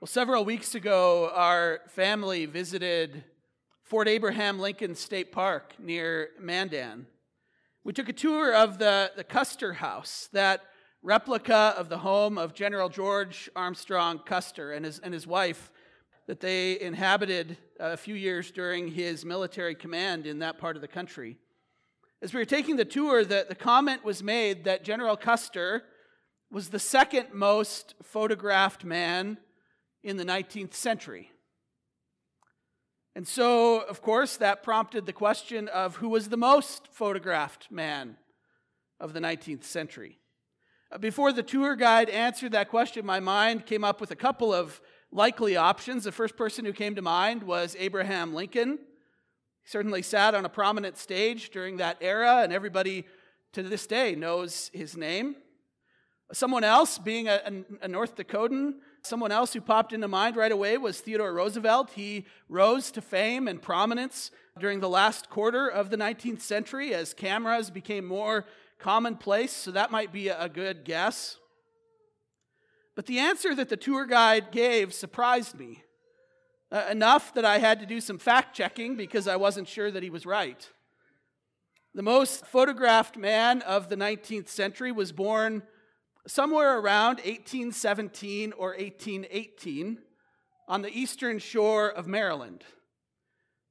Well, several weeks ago, our family visited Fort Abraham Lincoln State Park near Mandan. We took a tour of the, the Custer House, that replica of the home of General George Armstrong Custer and his, and his wife that they inhabited uh, a few years during his military command in that part of the country. As we were taking the tour, the, the comment was made that General Custer was the second most photographed man in the 19th century. And so, of course, that prompted the question of who was the most photographed man of the 19th century. Uh, before the tour guide answered that question, my mind came up with a couple of likely options. The first person who came to mind was Abraham Lincoln. He certainly sat on a prominent stage during that era, and everybody to this day knows his name. Someone else, being a, a, North Dakotan, someone else who popped into mind right away was Theodore Roosevelt. He rose to fame and prominence during the last quarter of the 19th century as cameras became more commonplace, so that might be a good guess. But the answer that the tour guide gave surprised me uh, enough that I had to do some fact checking because I wasn't sure that he was right. The most photographed man of the 19th century was born somewhere around 1817 or 1818 on the eastern shore of Maryland.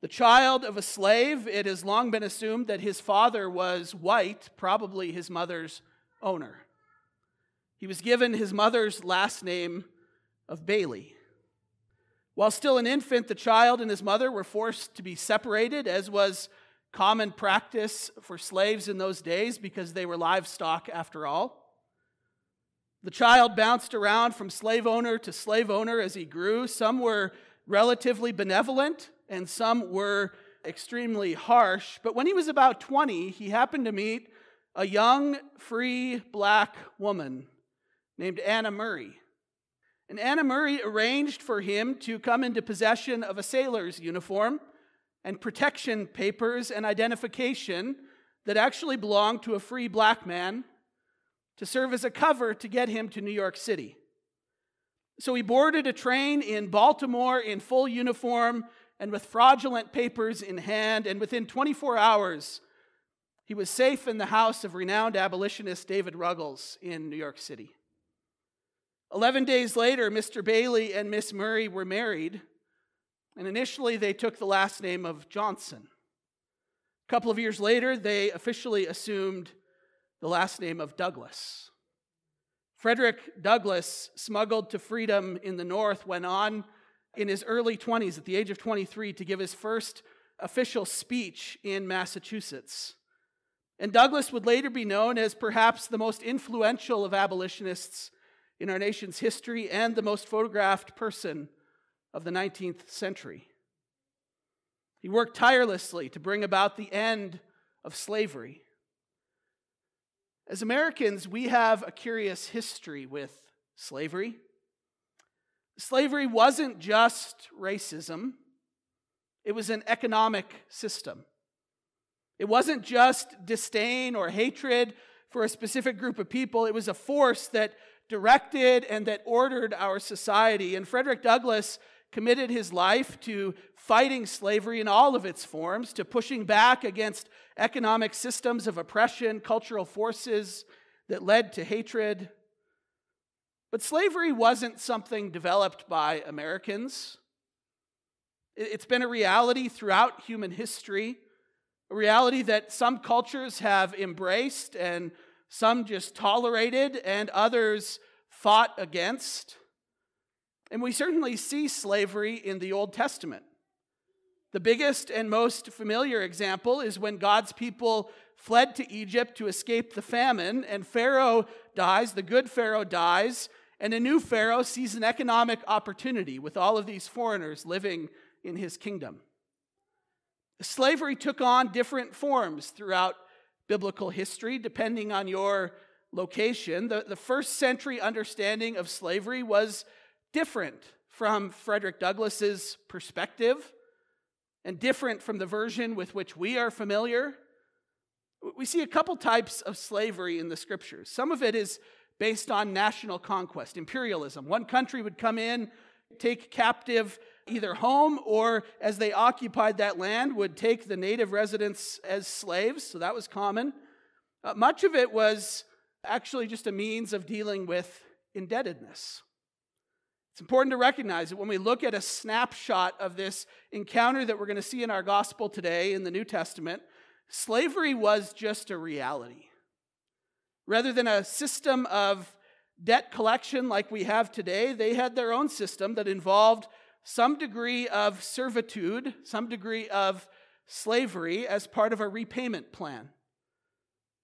The child of a slave, it has long been assumed that his father was white, probably his mother's owner. He was given his mother's last name of Bailey. While still an infant, the child and his mother were forced to be separated, as was common practice for slaves in those days because they were livestock after all. The child bounced around from slave owner to slave owner as he grew. Some were relatively benevolent, and some were extremely harsh. But when he was about 20, he happened to meet a young, free black woman named Anna Murray. And Anna Murray arranged for him to come into possession of a sailor's uniform and protection papers and identification that actually belonged to a free black man to serve as a cover to get him to New York City. So he boarded a train in Baltimore in full uniform and with fraudulent papers in hand, and within 24 hours, he was safe in the house of renowned abolitionist David Ruggles in New York City. Eleven days later, Mr. Bailey and Miss Murray were married, and initially they took the last name of Johnson. A couple of years later, they officially assumed the last name of Douglass. Frederick Douglass, smuggled to freedom in the North, went on in his early 20s, at the age of 23, to give his first official speech in Massachusetts. And Douglass would later be known as perhaps the most influential of abolitionists in our nation's history and the most photographed person of the 19th century. He worked tirelessly to bring about the end of slavery. As Americans, we have a curious history with slavery. Slavery wasn't just racism, it was an economic system. It wasn't just disdain or hatred for a specific group of people, it was a force that directed and that ordered our society. And Frederick Douglass committed his life to fighting slavery in all of its forms, to pushing back against economic systems of oppression, cultural forces that led to hatred. But slavery wasn't something developed by Americans. It's been a reality throughout human history, a reality that some cultures have embraced and some just tolerated and others fought against. And we certainly see slavery in the Old Testament. The biggest and most familiar example is when God's people fled to Egypt to escape the famine, and Pharaoh dies, the good Pharaoh dies, and a new Pharaoh sees an economic opportunity with all of these foreigners living in his kingdom. Slavery took on different forms throughout biblical history, depending on your location. The, the first century understanding of slavery was different from Frederick Douglass's perspective and different from the version with which we are familiar. We see a couple types of slavery in the scriptures. Some of it is based on national conquest, imperialism. One country would come in, take captive either home or as they occupied that land would take the native residents as slaves so that was common uh, much of it was actually just a means of dealing with indebtedness it's important to recognize that when we look at a snapshot of this encounter that we're going to see in our gospel today in the New Testament, slavery was just a reality. Rather than a system of debt collection like we have today, they had their own system that involved some degree of servitude, some degree of slavery as part of a repayment plan.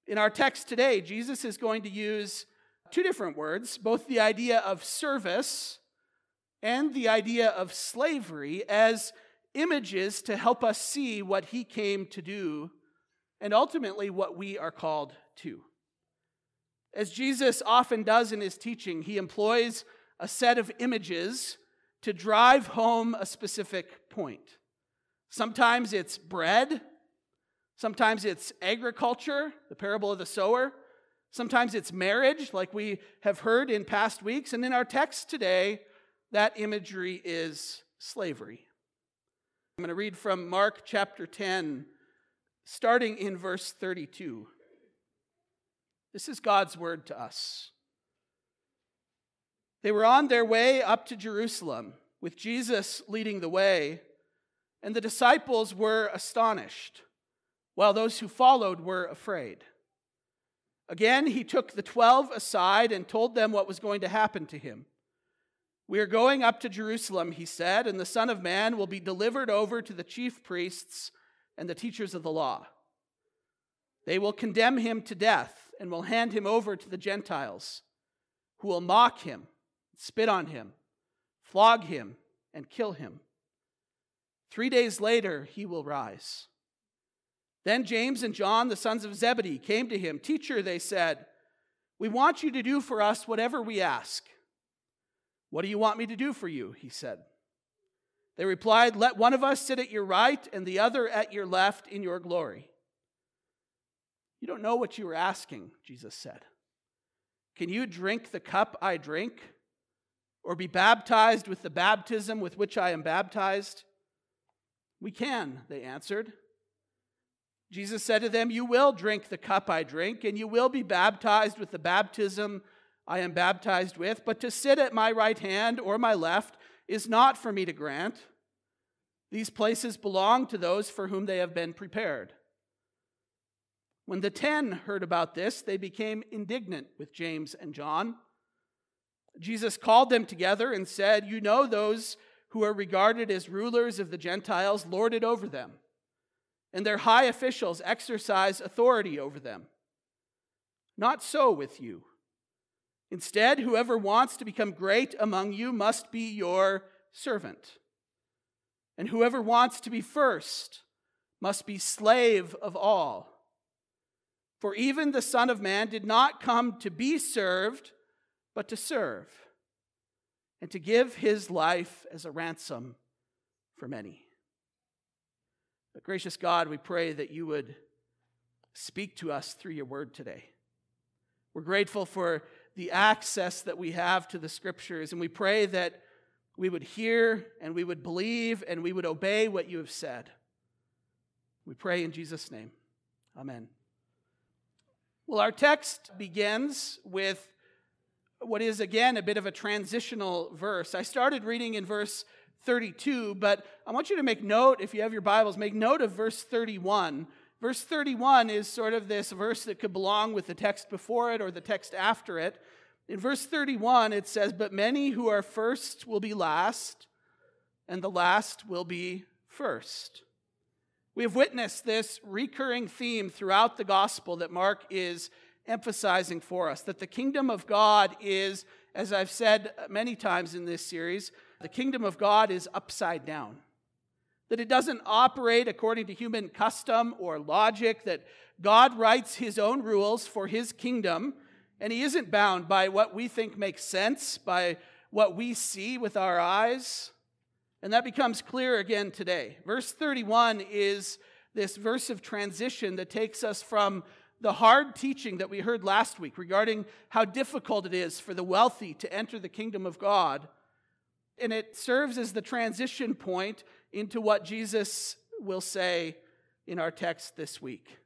In our text today, Jesus is going to use two different words, both the idea of service and the idea of slavery as images to help us see what he came to do and ultimately what we are called to. As Jesus often does in his teaching, he employs a set of images to drive home a specific point. Sometimes it's bread, sometimes it's agriculture, the parable of the sower, sometimes it's marriage, like we have heard in past weeks, and in our text today, that imagery is slavery. I'm going to read from Mark chapter 10, starting in verse 32. This is God's word to us. They were on their way up to Jerusalem, with Jesus leading the way, and the disciples were astonished, while those who followed were afraid. Again, he took the twelve aside and told them what was going to happen to him. We are going up to Jerusalem, he said, and the Son of Man will be delivered over to the chief priests and the teachers of the law. They will condemn him to death and will hand him over to the Gentiles, who will mock him, spit on him, flog him, and kill him. Three days later, he will rise. Then James and John, the sons of Zebedee, came to him. Teacher, they said, we want you to do for us whatever we ask. What do you want me to do for you? He said. They replied, Let one of us sit at your right and the other at your left in your glory. You don't know what you are asking, Jesus said. Can you drink the cup I drink? Or be baptized with the baptism with which I am baptized? We can, they answered. Jesus said to them, You will drink the cup I drink, and you will be baptized with the baptism I am baptized with, but to sit at my right hand or my left is not for me to grant. These places belong to those for whom they have been prepared. When the ten heard about this, they became indignant with James and John. Jesus called them together and said, You know those who are regarded as rulers of the Gentiles lord it over them, and their high officials exercise authority over them. Not so with you. Instead, whoever wants to become great among you must be your servant. And whoever wants to be first must be slave of all. For even the Son of Man did not come to be served, but to serve, and to give his life as a ransom for many. But gracious God, we pray that you would speak to us through your word today. We're grateful for the access that we have to the scriptures. And we pray that we would hear and we would believe and we would obey what you have said. We pray in Jesus' name. Amen. Well, our text begins with what is, again, a bit of a transitional verse. I started reading in verse 32, but I want you to make note, if you have your Bibles, make note of verse 31 Verse 31 is sort of this verse that could belong with the text before it or the text after it. In verse 31, it says, But many who are first will be last, and the last will be first. We have witnessed this recurring theme throughout the gospel that Mark is emphasizing for us that the kingdom of God is, as I've said many times in this series, the kingdom of God is upside down that it doesn't operate according to human custom or logic, that God writes his own rules for his kingdom, and he isn't bound by what we think makes sense, by what we see with our eyes. And that becomes clear again today. Verse 31 is this verse of transition that takes us from the hard teaching that we heard last week regarding how difficult it is for the wealthy to enter the kingdom of God And it serves as the transition point into what Jesus will say in our text this week.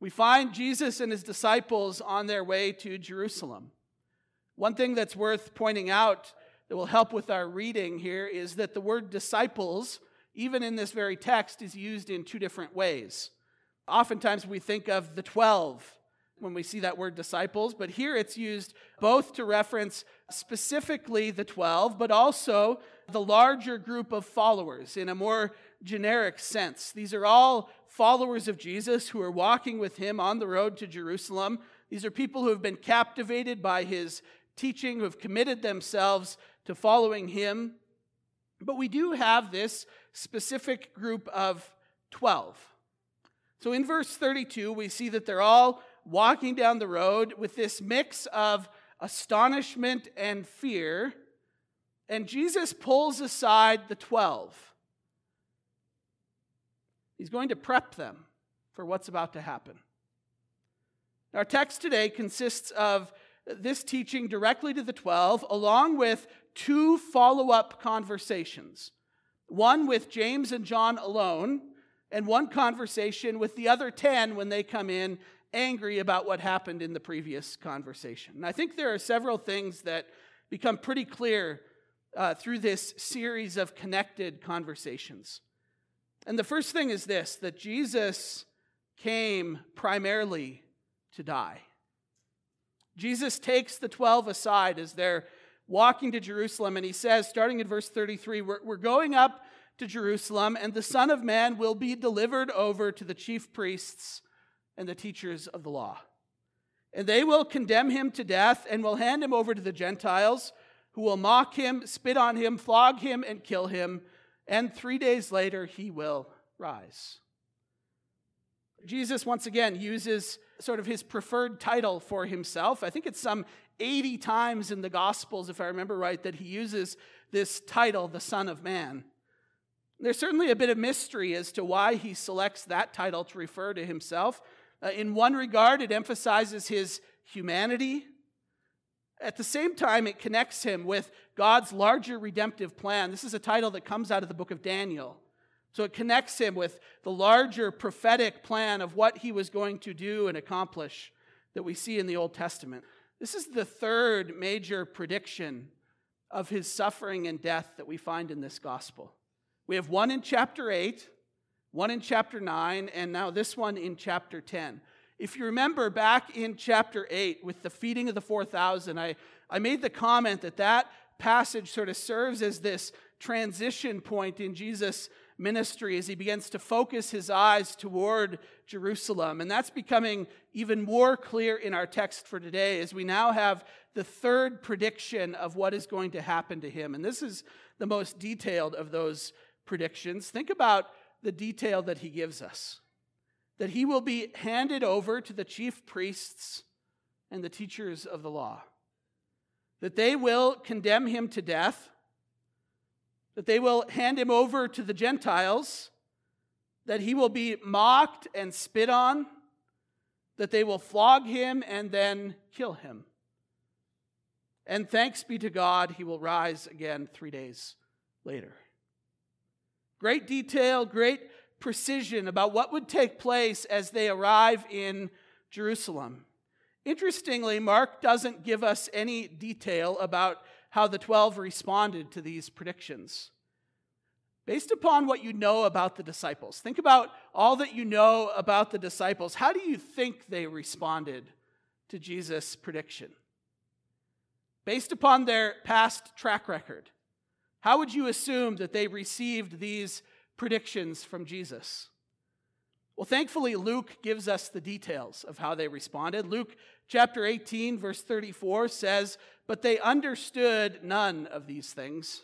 We find Jesus and his disciples on their way to Jerusalem. One thing that's worth pointing out that will help with our reading here is that the word disciples, even in this very text, is used in two different ways. Oftentimes we think of the 12 when we see that word disciples, but here it's used both to reference specifically the 12, but also the larger group of followers in a more generic sense. These are all followers of Jesus who are walking with him on the road to Jerusalem. These are people who have been captivated by his teaching, who have committed themselves to following him. But we do have this specific group of 12. So in verse 32, we see that they're all walking down the road with this mix of astonishment and fear. And Jesus pulls aside the 12. He's going to prep them for what's about to happen. Our text today consists of this teaching directly to the 12, along with two follow up conversations one with James and John alone, and one conversation with the other 10 when they come in angry about what happened in the previous conversation. And I think there are several things that become pretty clear uh, through this series of connected conversations. And the first thing is this that Jesus came primarily to die. Jesus takes the 12 aside as they're walking to Jerusalem, and he says, starting in verse 33, we're, we're going up to Jerusalem, and the Son of Man will be delivered over to the chief priests and the teachers of the law. And they will condemn him to death and will hand him over to the Gentiles, who will mock him, spit on him, flog him, and kill him. And three days later, he will rise. Jesus, once again, uses sort of his preferred title for himself. I think it's some 80 times in the Gospels, if I remember right, that he uses this title, the Son of Man. There's certainly a bit of mystery as to why he selects that title to refer to himself. Uh, in one regard, it emphasizes his humanity. At the same time, it connects him with God's larger redemptive plan. This is a title that comes out of the book of Daniel. So it connects him with the larger prophetic plan of what he was going to do and accomplish that we see in the Old Testament. This is the third major prediction of his suffering and death that we find in this gospel. We have one in chapter 8, one in chapter 9, and now this one in chapter 10. If you remember back in chapter 8 with the feeding of the 4,000, I, I made the comment that that passage sort of serves as this transition point in Jesus' ministry as he begins to focus his eyes toward Jerusalem. And that's becoming even more clear in our text for today as we now have the third prediction of what is going to happen to him. And this is the most detailed of those predictions. Think about the detail that he gives us that he will be handed over to the chief priests and the teachers of the law, that they will condemn him to death that they will hand him over to the Gentiles, that he will be mocked and spit on, that they will flog him and then kill him. And thanks be to God, he will rise again three days later. Great detail, great precision about what would take place as they arrive in Jerusalem. Interestingly, Mark doesn't give us any detail about how the 12 responded to these predictions. Based upon what you know about the disciples, think about all that you know about the disciples. How do you think they responded to Jesus' prediction? Based upon their past track record, how would you assume that they received these predictions from Jesus? Well, thankfully, Luke gives us the details of how they responded. Luke chapter 18, verse 34 says, But they understood none of these things.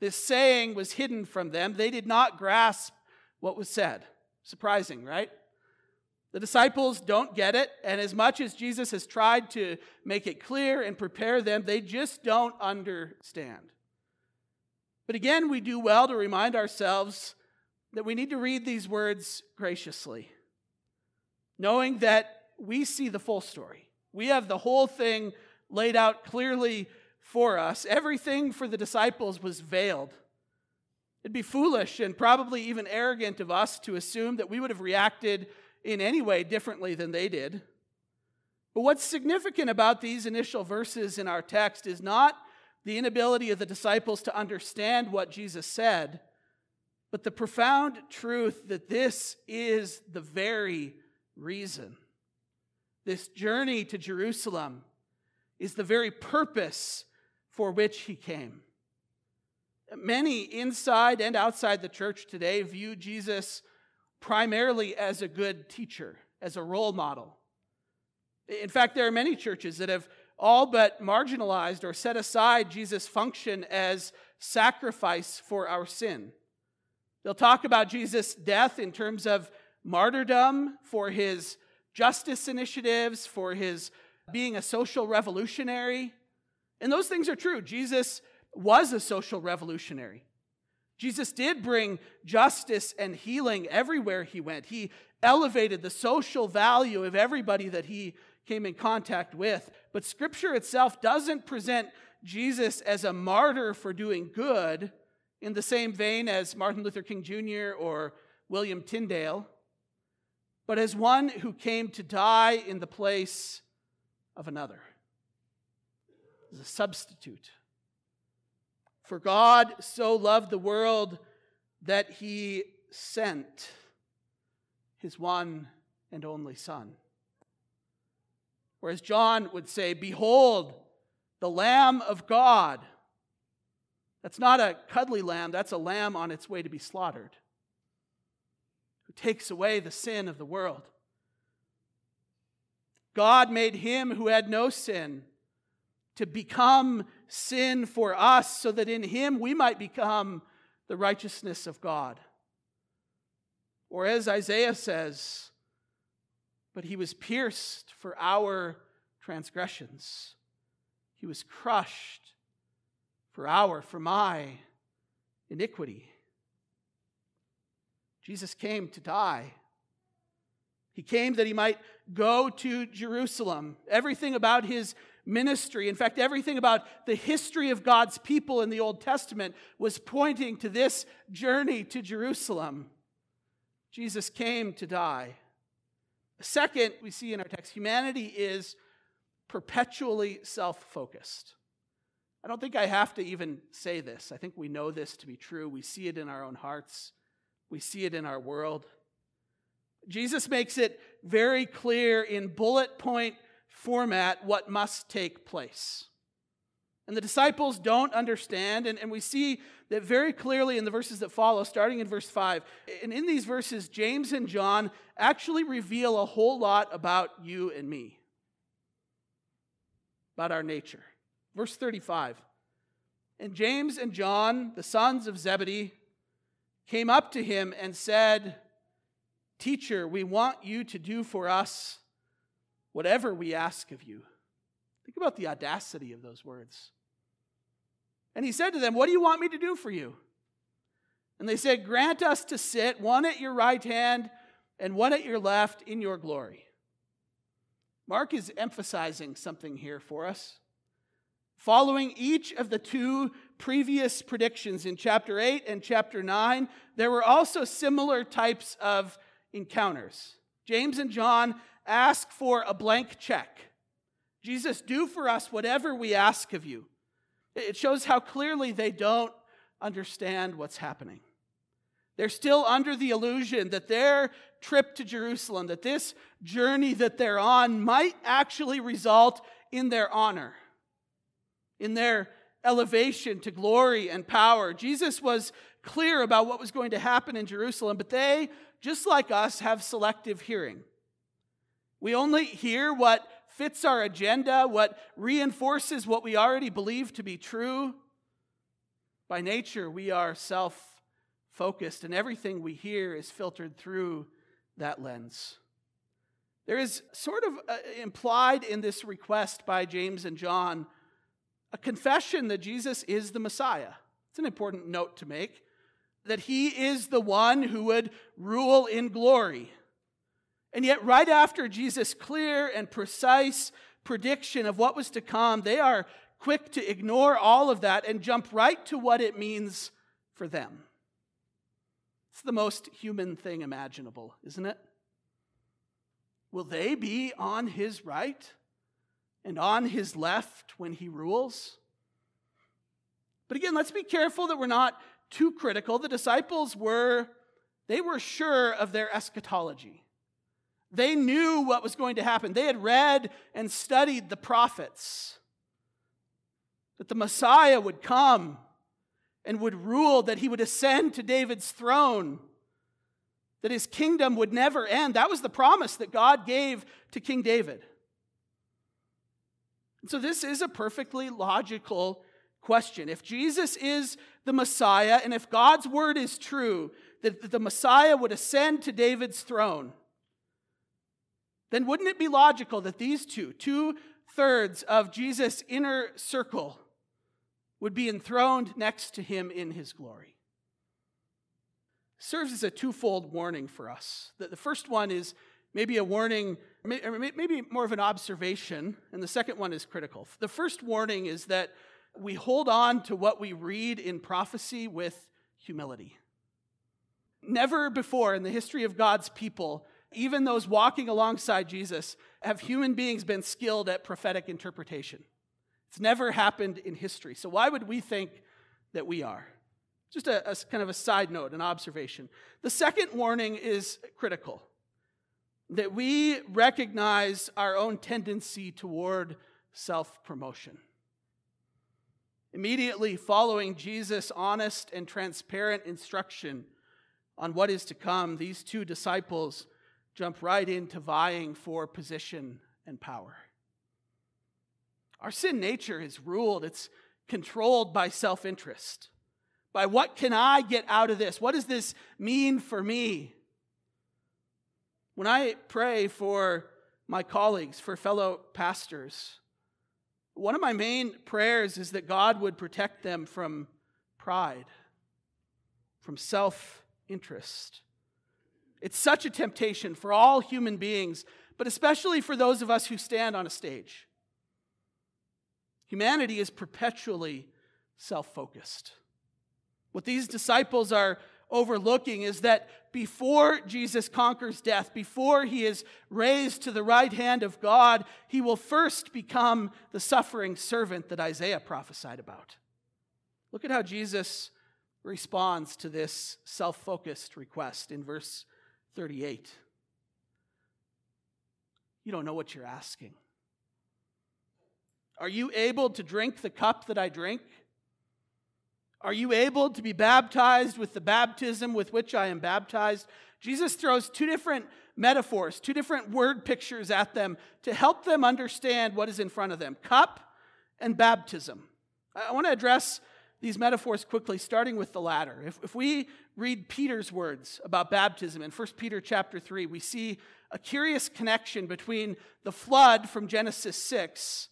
This saying was hidden from them. They did not grasp what was said. Surprising, right? The disciples don't get it, and as much as Jesus has tried to make it clear and prepare them, they just don't understand. But again, we do well to remind ourselves that we need to read these words graciously, knowing that we see the full story. We have the whole thing laid out clearly for us, everything for the disciples was veiled. It'd be foolish and probably even arrogant of us to assume that we would have reacted in any way differently than they did. But what's significant about these initial verses in our text is not the inability of the disciples to understand what Jesus said, but the profound truth that this is the very reason. This journey to Jerusalem is the very purpose for which he came. Many inside and outside the church today view Jesus primarily as a good teacher, as a role model. In fact, there are many churches that have all but marginalized or set aside Jesus' function as sacrifice for our sin. They'll talk about Jesus' death in terms of martyrdom for his justice initiatives, for his being a social revolutionary, and those things are true. Jesus was a social revolutionary. Jesus did bring justice and healing everywhere he went. He elevated the social value of everybody that he came in contact with. But scripture itself doesn't present Jesus as a martyr for doing good in the same vein as Martin Luther King Jr. or William Tyndale, but as one who came to die in the place of another as a substitute. For God so loved the world that he sent his one and only Son. Whereas John would say, Behold, the Lamb of God. That's not a cuddly lamb, that's a lamb on its way to be slaughtered, who takes away the sin of the world. God made him who had no sin to become sin for us so that in him we might become the righteousness of God. Or as Isaiah says, but he was pierced for our transgressions, he was crushed for our, for my iniquity. Jesus came to die. He came that he might go to Jerusalem. Everything about his ministry. In fact, everything about the history of God's people in the Old Testament was pointing to this journey to Jerusalem. Jesus came to die. Second, we see in our text, humanity is perpetually self focused. I don't think I have to even say this. I think we know this to be true. We see it in our own hearts, we see it in our world. Jesus makes it very clear in bullet point format what must take place. And the disciples don't understand, and, and we see that very clearly in the verses that follow, starting in verse 5. And in these verses, James and John actually reveal a whole lot about you and me, about our nature. Verse 35 And James and John, the sons of Zebedee, came up to him and said, Teacher, we want you to do for us whatever we ask of you. Think about the audacity of those words. And he said to them, What do you want me to do for you? And they said, Grant us to sit, one at your right hand and one at your left, in your glory. Mark is emphasizing something here for us. Following each of the two previous predictions in chapter 8 and chapter 9, there were also similar types of encounters. James and John ask for a blank check. Jesus, do for us whatever we ask of you. It shows how clearly they don't understand what's happening. They're still under the illusion that their trip to Jerusalem, that this journey that they're on, might actually result in their honor, in their elevation to glory and power. Jesus was clear about what was going to happen in Jerusalem, but they, just like us, have selective hearing. We only hear what fits our agenda, what reinforces what we already believe to be true. By nature, we are self focused, and everything we hear is filtered through that lens. There is sort of uh, implied in this request by James and John a confession that Jesus is the Messiah. It's an important note to make that he is the one who would rule in glory. And yet, right after Jesus' clear and precise prediction of what was to come, they are quick to ignore all of that and jump right to what it means for them. It's the most human thing imaginable, isn't it? Will they be on his right and on his left when he rules? But again, let's be careful that we're not too critical. The disciples were they were sure of their eschatology. They knew what was going to happen. They had read and studied the prophets that the Messiah would come and would rule, that he would ascend to David's throne, that his kingdom would never end. That was the promise that God gave to King David. And so, this is a perfectly logical question. If Jesus is the Messiah, and if God's word is true, that the Messiah would ascend to David's throne, then wouldn't it be logical that these two, two thirds of Jesus' inner circle, would be enthroned next to him in his glory? Serves as a twofold warning for us. The first one is maybe a warning, maybe more of an observation, and the second one is critical. The first warning is that we hold on to what we read in prophecy with humility. Never before in the history of God's people even those walking alongside Jesus, have human beings been skilled at prophetic interpretation. It's never happened in history. So why would we think that we are? Just a, a kind of a side note, an observation. The second warning is critical that we recognize our own tendency toward self promotion. Immediately following Jesus' honest and transparent instruction on what is to come, these two disciples jump right into vying for position and power. Our sin nature is ruled, it's controlled by self interest, by what can I get out of this? What does this mean for me? When I pray for my colleagues, for fellow pastors, one of my main prayers is that God would protect them from pride, from self interest. It's such a temptation for all human beings, but especially for those of us who stand on a stage. Humanity is perpetually self focused. What these disciples are overlooking is that before Jesus conquers death, before he is raised to the right hand of God, he will first become the suffering servant that Isaiah prophesied about. Look at how Jesus responds to this self focused request in verse 38. You don't know what you're asking. Are you able to drink the cup that I drink? Are you able to be baptized with the baptism with which I am baptized? Jesus throws two different metaphors, two different word pictures at them to help them understand what is in front of them cup and baptism. I want to address these metaphors quickly, starting with the latter. If, if we read Peter's words about baptism in 1 Peter chapter 3, we see a curious connection between the flood from Genesis 6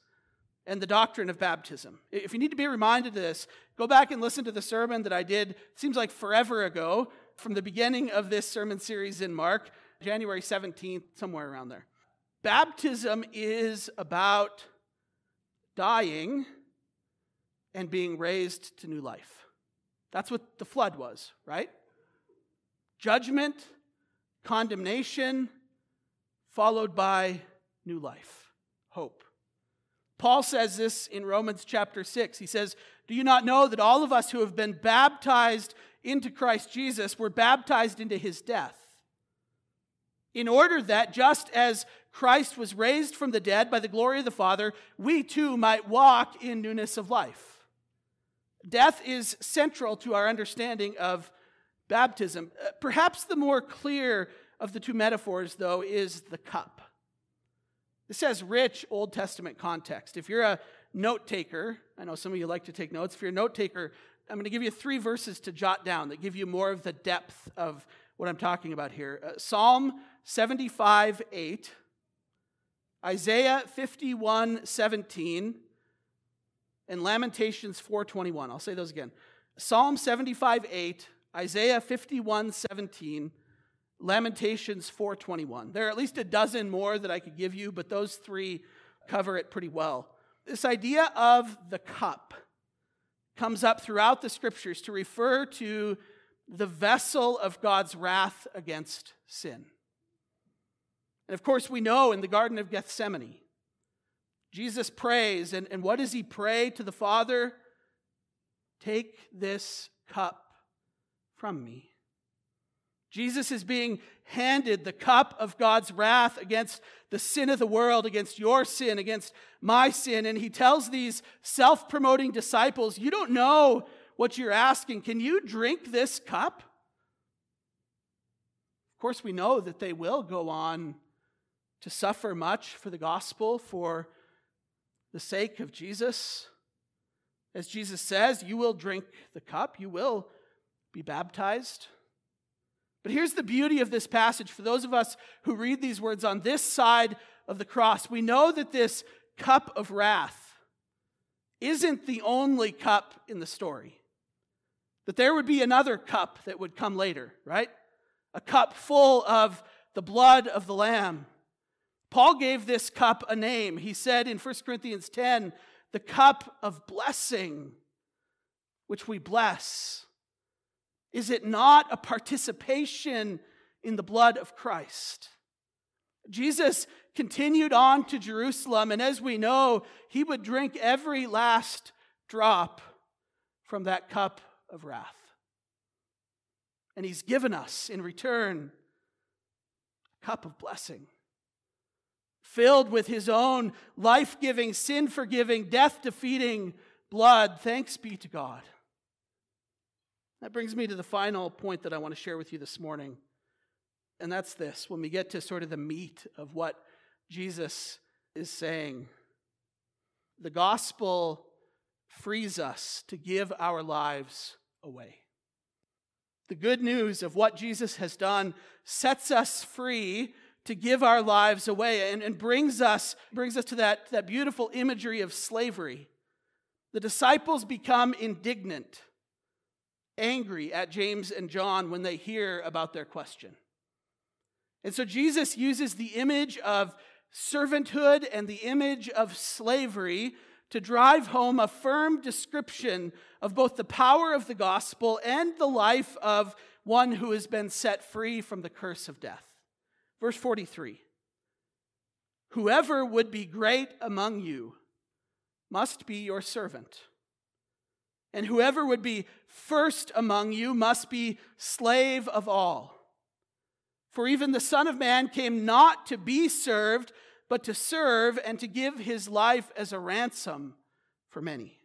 and the doctrine of baptism. If you need to be reminded of this, go back and listen to the sermon that I did, seems like forever ago, from the beginning of this sermon series in Mark, January 17th, somewhere around there. Baptism is about dying and being raised to new life. That's what the flood was, right? Judgment, condemnation, followed by new life, hope. Paul says this in Romans chapter 6. He says, Do you not know that all of us who have been baptized into Christ Jesus were baptized into his death? In order that, just as Christ was raised from the dead by the glory of the Father, we too might walk in newness of life. Death is central to our understanding of baptism. Uh, perhaps the more clear of the two metaphors, though, is the cup. This has rich Old Testament context. If you're a note taker, I know some of you like to take notes. If you're a note taker, I'm going to give you three verses to jot down that give you more of the depth of what I'm talking about here. Uh, Psalm 75 8, Isaiah 51 17, and Lamentations 4:21. I'll say those again. Psalm 75 8, Isaiah 51 17, Lamentations 4:21. There are at least a dozen more that I could give you, but those three cover it pretty well. This idea of the cup comes up throughout the scriptures to refer to the vessel of God's wrath against sin. And of course, we know in the Garden of Gethsemane, Jesus prays, and, and what does he pray to the Father? Take this cup from me. Jesus is being handed the cup of God's wrath against the sin of the world, against your sin, against my sin. And he tells these self promoting disciples, You don't know what you're asking. Can you drink this cup? Of course, we know that they will go on to suffer much for the gospel, for the sake of Jesus. As Jesus says, you will drink the cup, you will be baptized. But here's the beauty of this passage for those of us who read these words on this side of the cross. We know that this cup of wrath isn't the only cup in the story. That there would be another cup that would come later, right? A cup full of the blood of the Lamb. Paul gave this cup a name. He said in 1 Corinthians 10, the cup of blessing, which we bless. Is it not a participation in the blood of Christ? Jesus continued on to Jerusalem, and as we know, he would drink every last drop from that cup of wrath. And he's given us in return a cup of blessing, filled with his own life giving, sin forgiving, death defeating blood. Thanks be to God. That brings me to the final point that I want to share with you this morning. And that's this when we get to sort of the meat of what Jesus is saying, the gospel frees us to give our lives away. The good news of what Jesus has done sets us free to give our lives away and, and brings us brings us to that, that beautiful imagery of slavery. The disciples become indignant angry at James and John when they hear about their question. And so Jesus uses the image of servanthood and the image of slavery to drive home a firm description of both the power of the gospel and the life of one who has been set free from the curse of death. Verse 43 Whoever would be great among you must be your servant. And whoever would be first among you must be slave of all. For even the Son of Man came not to be served, but to serve and to give his life as a ransom for many.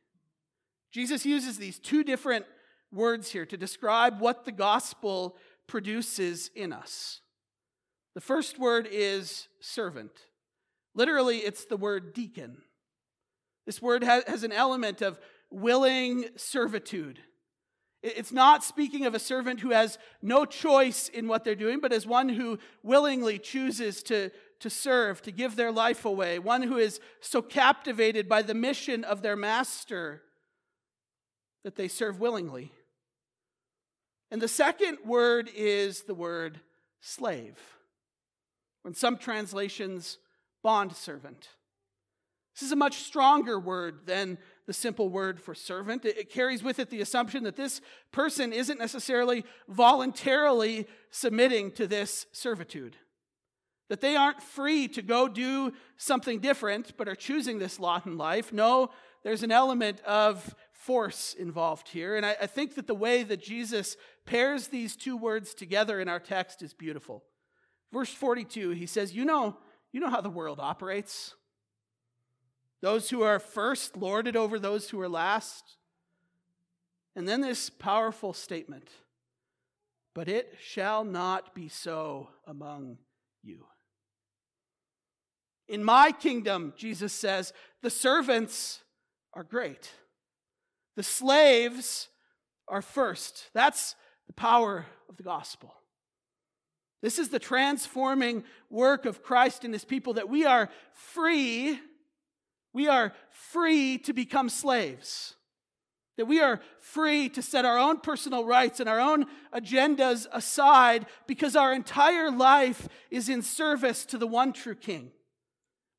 Jesus uses these two different words here to describe what the gospel produces in us. The first word is servant. Literally, it's the word deacon. This word has an element of willing servitude. It's not speaking of a servant who has no choice in what they're doing, but as one who willingly chooses to, to serve, to give their life away, one who is so captivated by the mission of their master that they serve willingly. And the second word is the word slave. In some translations, bond servant. This is a much stronger word than the simple word for servant. It, carries with it the assumption that this person isn't necessarily voluntarily submitting to this servitude, that they aren't free to go do something different, but are choosing this lot in life. No, there's an element of force involved here. And I think that the way that Jesus pairs these two words together in our text is beautiful. Verse 42, he says, You know, you know how the world operates. Those who are first lorded over those who are last. And then this powerful statement But it shall not be so among you. In my kingdom, Jesus says, the servants are great. The slaves are first. That's the power of the gospel. This is the transforming work of Christ in his people that we are free we are free to become slaves. That we are free to set our own personal rights and our own agendas aside because our entire life is in service to the one true King.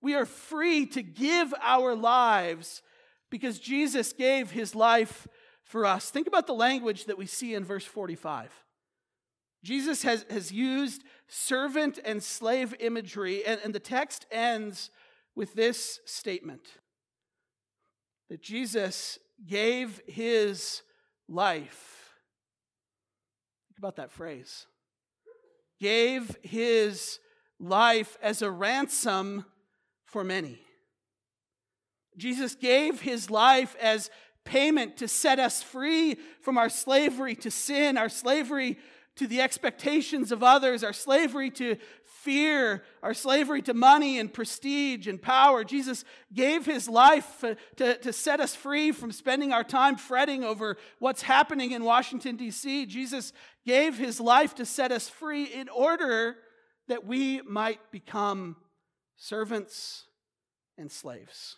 We are free to give our lives because Jesus gave his life for us. Think about the language that we see in verse 45. Jesus has, has used servant and slave imagery, and, and the text ends with this statement that Jesus gave his life. Think about that phrase. Gave his life as a ransom for many. Jesus gave his life as payment to set us free from our slavery to sin, our slavery to the expectations of others, our slavery to fear, our slavery to money and prestige and power. Jesus gave his life to, to set us free from spending our time fretting over what's happening in Washington, D.C. Jesus gave his life to set us free in order that we might become servants and slaves.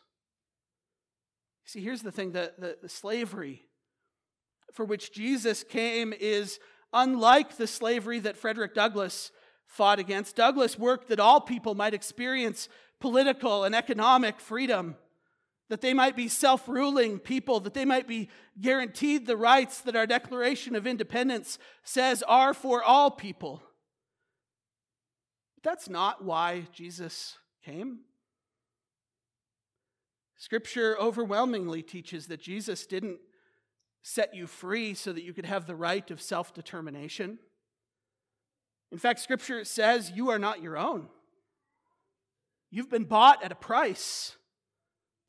See, here's the thing the, the, the slavery for which Jesus came is unlike the slavery that Frederick Douglass fought against. Douglass worked that all people might experience political and economic freedom, that they might be self ruling people, that they might be guaranteed the rights that our Declaration of Independence says are for all people. But that's not why Jesus came. Scripture overwhelmingly teaches that Jesus didn't set you free so that you could have the right of self determination. In fact, Scripture says you are not your own. You've been bought at a price.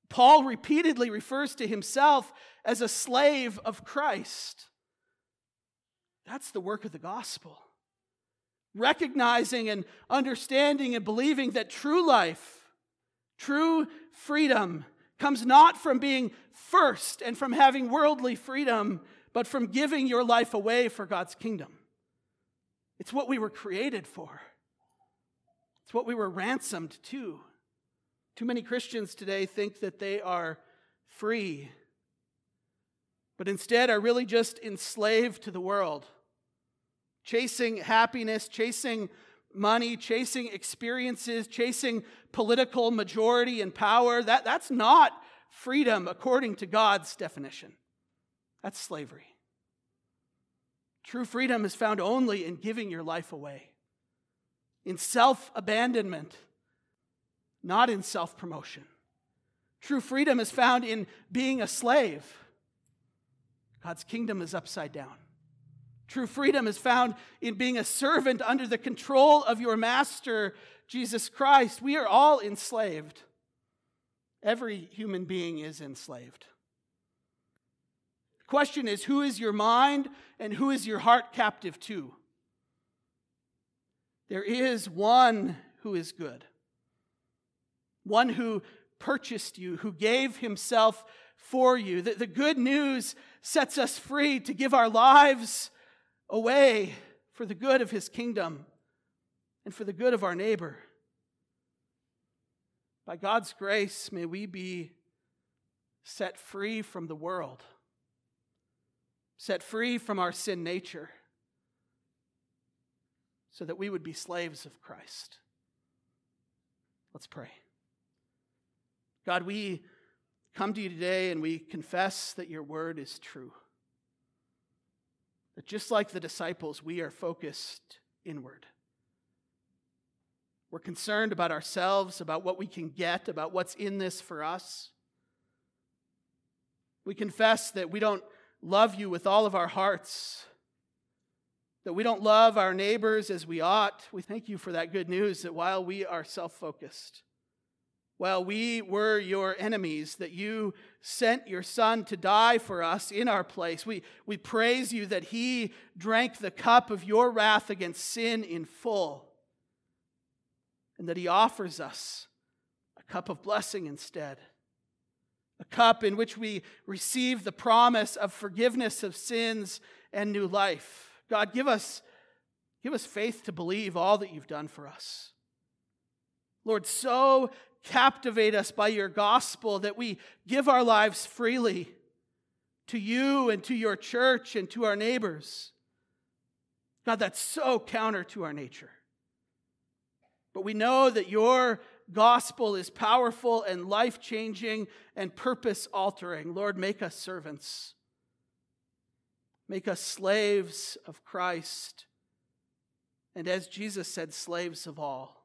Paul repeatedly refers to himself as a slave of Christ. That's the work of the gospel. Recognizing and understanding and believing that true life, true freedom, comes not from being first and from having worldly freedom, but from giving your life away for God's kingdom. It's what we were created for, it's what we were ransomed to. Too many Christians today think that they are free, but instead are really just enslaved to the world, chasing happiness, chasing money, chasing experiences, chasing political majority and power. That, that's not freedom according to God's definition. That's slavery. True freedom is found only in giving your life away, in self abandonment, not in self promotion. True freedom is found in being a slave. God's kingdom is upside down. True freedom is found in being a servant under the control of your master, Jesus Christ. We are all enslaved. Every human being is enslaved. The question is who is your mind and who is your heart captive to? There is one who is good, one who purchased you, who gave himself for you. The, the good news sets us free to give our lives away for the good of his kingdom and for the good of our neighbor. By God's grace, may we be set free from the world, set free from our sin nature, so that we would be slaves of Christ. Let's pray. God, we come to you today and we confess that your word is true. That just like the disciples, we are focused inward. We're concerned about ourselves, about what we can get, about what's in this for us. We confess that we don't love you with all of our hearts, that we don't love our neighbors as we ought. We thank you for that good news that while we are self focused, while we were your enemies, that you sent your Son to die for us in our place. We, we praise you that he drank the cup of your wrath against sin in full, and that he offers us a cup of blessing instead. A cup in which we receive the promise of forgiveness of sins and new life. God, give us, give us faith to believe all that you've done for us. Lord, so captivate us by your gospel, that we give our lives freely to you and to your church and to our neighbors. God, that's so counter to our nature. But we know that your gospel is powerful and life changing and purpose altering. Lord, make us servants. Make us slaves of Christ. And as Jesus said, slaves of all.